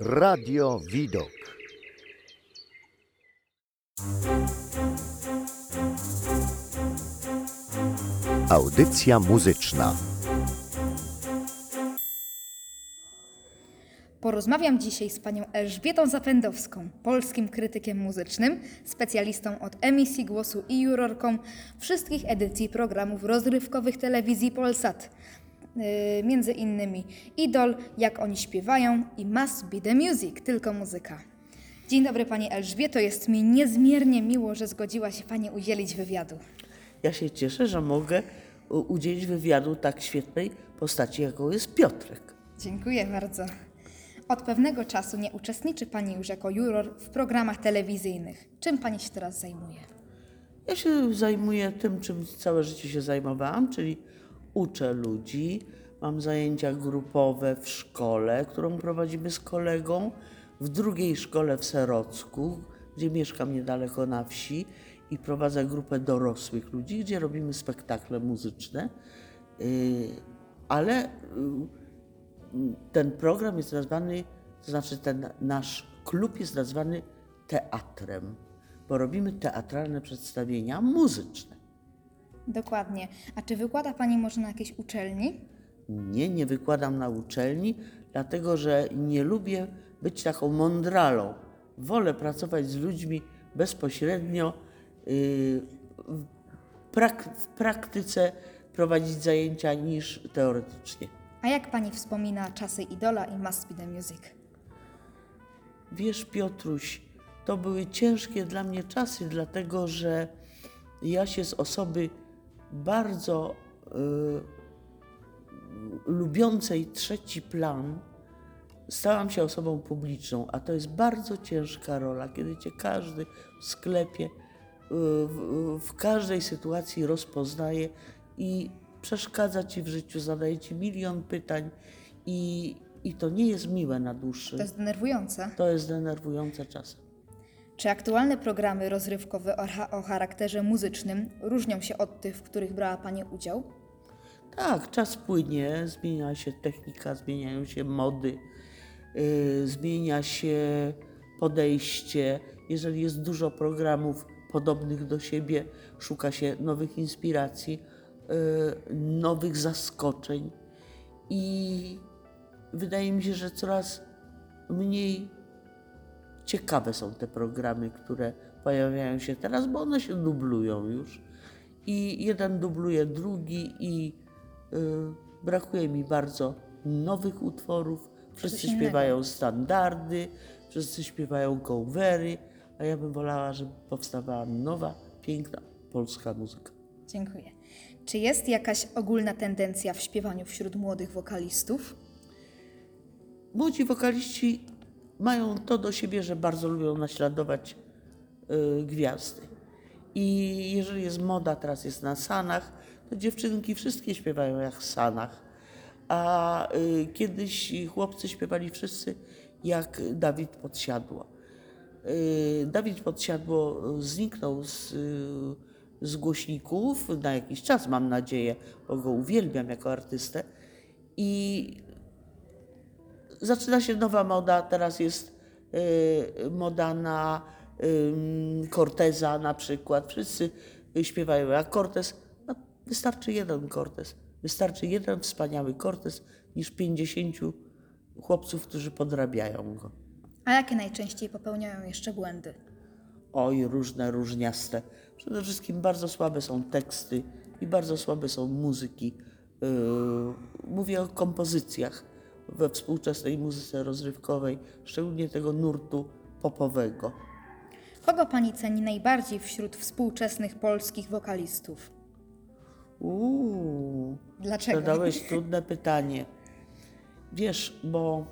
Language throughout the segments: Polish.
Radio Widok. Audycja muzyczna. Porozmawiam dzisiaj z panią Elżbietą Zapędowską, polskim krytykiem muzycznym, specjalistą od emisji głosu i jurorką wszystkich edycji programów rozrywkowych telewizji Polsat. Yy, między innymi Idol, Jak oni śpiewają i Must Be The Music, tylko muzyka. Dzień dobry pani Elżbieto, jest mi niezmiernie miło, że zgodziła się pani udzielić wywiadu. Ja się cieszę, że mogę udzielić wywiadu tak świetnej postaci, jaką jest Piotrek. Dziękuję bardzo. Od pewnego czasu nie uczestniczy Pani już jako juror w programach telewizyjnych. Czym Pani się teraz zajmuje? Ja się zajmuję tym, czym całe życie się zajmowałam, czyli uczę ludzi. Mam zajęcia grupowe w szkole, którą prowadzimy z kolegą, w drugiej szkole w Serocku, gdzie mieszkam niedaleko na wsi i prowadzę grupę dorosłych ludzi, gdzie robimy spektakle muzyczne. Yy, Ale yy, ten program jest nazwany, to znaczy ten nasz klub jest nazwany teatrem, bo robimy teatralne przedstawienia muzyczne. Dokładnie. A czy wykłada Pani może na jakiejś uczelni? Nie, nie wykładam na uczelni, dlatego że nie lubię być taką mądralą. Wolę pracować z ludźmi bezpośrednio, yy, w, prak- w praktyce prowadzić zajęcia niż teoretycznie. A jak Pani wspomina czasy Idola i Must Be The Music? Wiesz, Piotruś, to były ciężkie dla mnie czasy, dlatego że ja się z osoby bardzo y, lubiącej trzeci plan stałam się osobą publiczną, a to jest bardzo ciężka rola, kiedy cię każdy w sklepie, y, w, w każdej sytuacji rozpoznaje i przeszkadza ci w życiu, zadaje ci milion pytań i, i to nie jest miłe na dłuższy. To jest denerwujące. To jest denerwujące czasem. Czy aktualne programy rozrywkowe o, cha- o charakterze muzycznym różnią się od tych, w których brała Pani udział? Tak, czas płynie, zmienia się technika, zmieniają się mody, yy, zmienia się podejście. Jeżeli jest dużo programów podobnych do siebie, szuka się nowych inspiracji, yy, nowych zaskoczeń i wydaje mi się, że coraz mniej ciekawe są te programy, które pojawiają się teraz, bo one się dublują już. I jeden dubluje drugi i y, brakuje mi bardzo nowych utworów. Wszyscy śpiewają standardy, wszyscy śpiewają covery, a ja bym wolała, żeby powstawała nowa, piękna polska muzyka. Dziękuję. Czy jest jakaś ogólna tendencja w śpiewaniu wśród młodych wokalistów? Młodzi wokaliści mają to do siebie, że bardzo lubią naśladować y, gwiazdy. I jeżeli jest moda, teraz jest na sanach, to dziewczynki wszystkie śpiewają jak sanach. A y, kiedyś chłopcy śpiewali wszyscy jak Dawid Podsiadło. Y, Dawid Podsiadło zniknął z, z głośników na jakiś czas, mam nadzieję, bo go uwielbiam jako artystę. I zaczyna się nowa moda, teraz jest y, moda na y, Corteza na przykład. Wszyscy śpiewają jak Cortez. No, wystarczy jeden Cortez. Wystarczy jeden wspaniały Cortez niż 50 chłopców, którzy podrabiają go. A jakie najczęściej popełniają jeszcze błędy? Oj, różne, różniaste. Przede wszystkim bardzo słabe są teksty i bardzo słabe są muzyki. Yy, mówię o kompozycjach we współczesnej muzyce rozrywkowej, szczególnie tego nurtu popowego. Kogo pani ceni najbardziej wśród współczesnych polskich wokalistów? Uuu, Dlaczego? zadałeś trudne pytanie. Wiesz, bo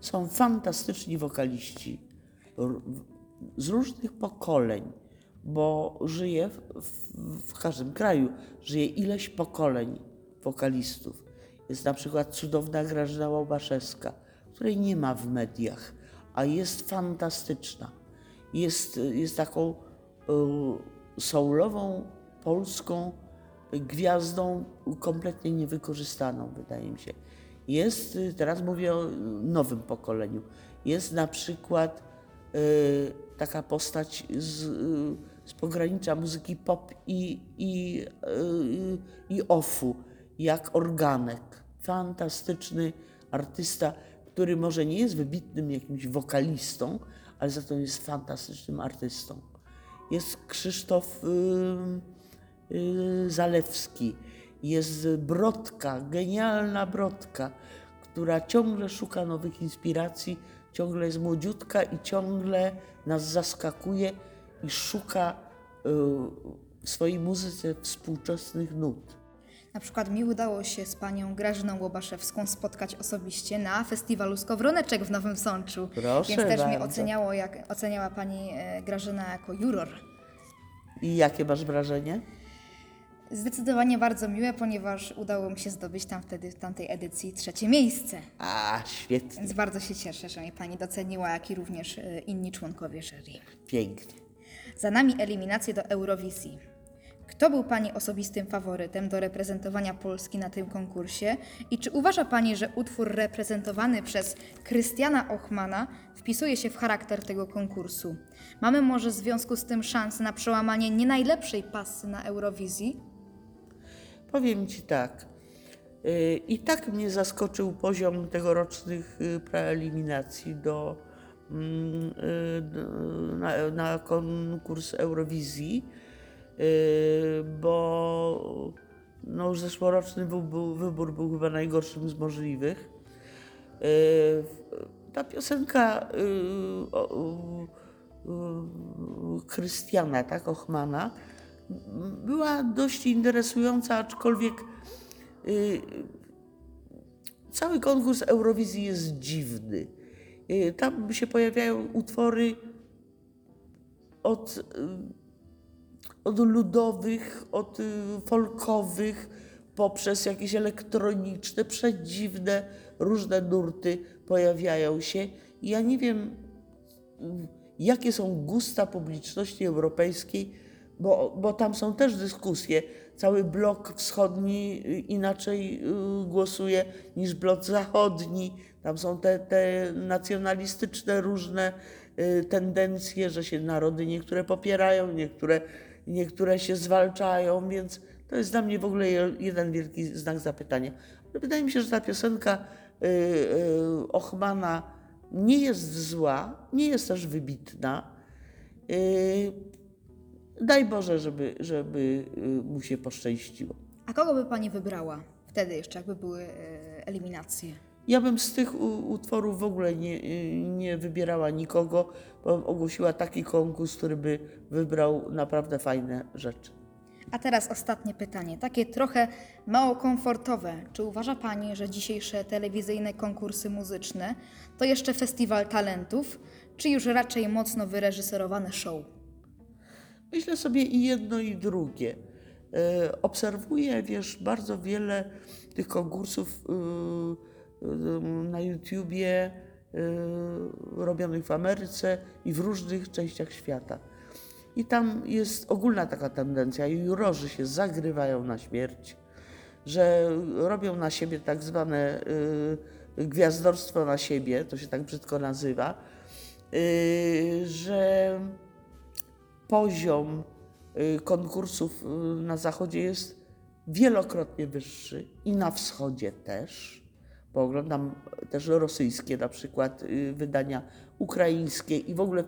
są fantastyczni wokaliści z różnych pokoleń, bo żyje w, w, w każdym kraju, żyje ileś pokoleń wokalistów. Jest na przykład cudowna Grażyna Łobaszewska, której nie ma w mediach, a jest fantastyczna. Jest, jest taką y, soulową, polską gwiazdą kompletnie niewykorzystaną, wydaje mi się. Jest, y, teraz mówię o nowym pokoleniu, jest na przykład y, taka postać z, y, z pogranicza muzyki pop i, i, y, i offu, jak organek. Fantastyczny artysta, który może nie jest wybitnym jakimś wokalistą, ale za to jest fantastycznym artystą. Jest Krzysztof y, y, Zalewski, jest Brodka, genialna Brodka, która ciągle szuka nowych inspiracji, ciągle jest młodziutka i ciągle nas zaskakuje i szuka y, w swojej muzyce współczesnych nut. Na przykład mi udało się z panią Grażyną Łobaszewską spotkać osobiście na festiwalu Skowroneczek w Nowym Sączu. Proszę Więc też mnie bardzo. oceniało, jak, oceniała pani e, Grażyna jako juror. I jakie masz wrażenie? Zdecydowanie bardzo miłe, ponieważ udało mi się zdobyć tam wtedy w tamtej edycji trzecie miejsce. A, świetnie, Więc bardzo się cieszę, że mnie pani doceniła, jak i również e, inni członkowie jury. pięknie. Za nami eliminacje do Eurowizji. Kto był Pani osobistym faworytem do reprezentowania Polski na tym konkursie i czy uważa Pani, że utwór reprezentowany przez Krystiana Ochmana wpisuje się w charakter tego konkursu? Mamy może w związku z tym szansę na przełamanie nie najlepszej pasy na Eurowizji? Powiem Ci tak. y, I tak mnie zaskoczył poziom tegorocznych y, preeliminacji do, mm, y, do- na, na konkurs Eurowizji, bo no, zeszłoroczny był, wybór był chyba najgorszym z możliwych. Y, Ta piosenka y, o- o- y, Krystiana, tak, Ochmana, była dość interesująca, aczkolwiek cały konkurs Eurowizji jest dziwny. Tam się pojawiają utwory od, od ludowych, od y, folkowych, poprzez jakieś elektroniczne, przedziwne, różne nurty pojawiają się. Ja nie wiem, jakie są gusta publiczności europejskiej, bo, bo tam są też dyskusje. Cały blok wschodni y, inaczej y, głosuje niż blok zachodni. Tam są te, te nacjonalistyczne różne tendencje, że się narody niektóre popierają, niektóre, niektóre się zwalczają, więc to jest dla mnie w ogóle je- jeden wielki znak zapytania. Ale Wydaje mi się, że ta piosenka y, y, Ochmana nie jest zła, nie jest też wybitna. Y, Daj Boże, żeby, żeby mu się poszczęściło. A kogo by Pani wybrała wtedy jeszcze, jakby były eliminacje? Ja bym z tych utworów w ogóle nie, y, nie wybierała nikogo, bo ogłosiła taki konkurs, który by wybrał naprawdę fajne rzeczy. A teraz ostatnie pytanie, takie trochę mało komfortowe. Czy uważa Pani, że dzisiejsze telewizyjne konkursy muzyczne to jeszcze festiwal talentów, czy już raczej mocno wyreżyserowane show? Myślę sobie i jedno, i drugie. E, Obserwuję, wiesz, bardzo wiele tych konkursów y, y, na YouTubie y, robionych w Ameryce i w różnych częściach świata. I tam jest ogólna taka tendencja, jurorzy się zagrywają na śmierć, że robią na siebie tak zwane y, gwiazdorstwo na siebie, to się tak brzydko nazywa, y, że poziom konkursów na zachodzie jest wielokrotnie wyższy i na wschodzie też, bo oglądam też rosyjskie na przykład y, wydania ukraińskie i w ogóle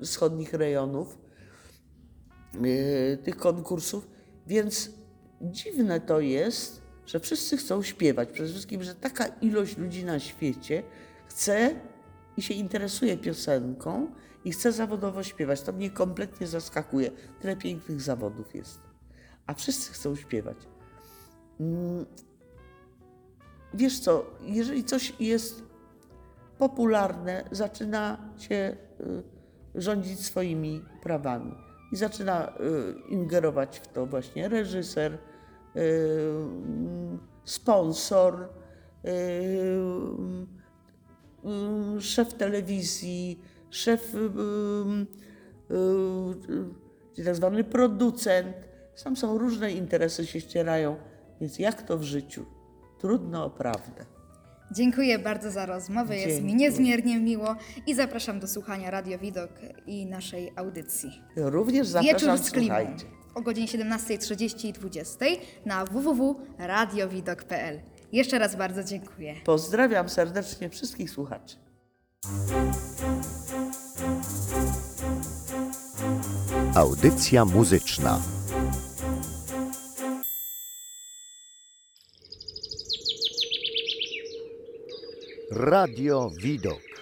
y, wschodnich rejonów y, tych konkursów, więc dziwne to jest, że wszyscy chcą śpiewać. Przede wszystkim, że taka ilość ludzi na świecie chce i się interesuje piosenką i chce zawodowo śpiewać. To mnie kompletnie zaskakuje. Tyle pięknych zawodów jest. A wszyscy chcą śpiewać. Wiesz co, jeżeli coś jest popularne, zaczyna się y, rządzić swoimi prawami i zaczyna y, ingerować w to właśnie reżyser, y, sponsor, szef telewizji, szef, tak zwany producent. Tam są różne interesy się ścierają, więc jak to w życiu? Trudno o prawdę. Dziękuję bardzo za rozmowę, jest mi Dziękuję. niezmiernie miło i zapraszam do słuchania Radio Widok i naszej audycji. Również Wieczór zapraszam, z klimą słuchajcie. o godzinie 17.30 i 20.00 na www.radiowidok.pl. Jeszcze raz bardzo dziękuję. Pozdrawiam serdecznie wszystkich słuchaczy. Audycja muzyczna. Radio Widok.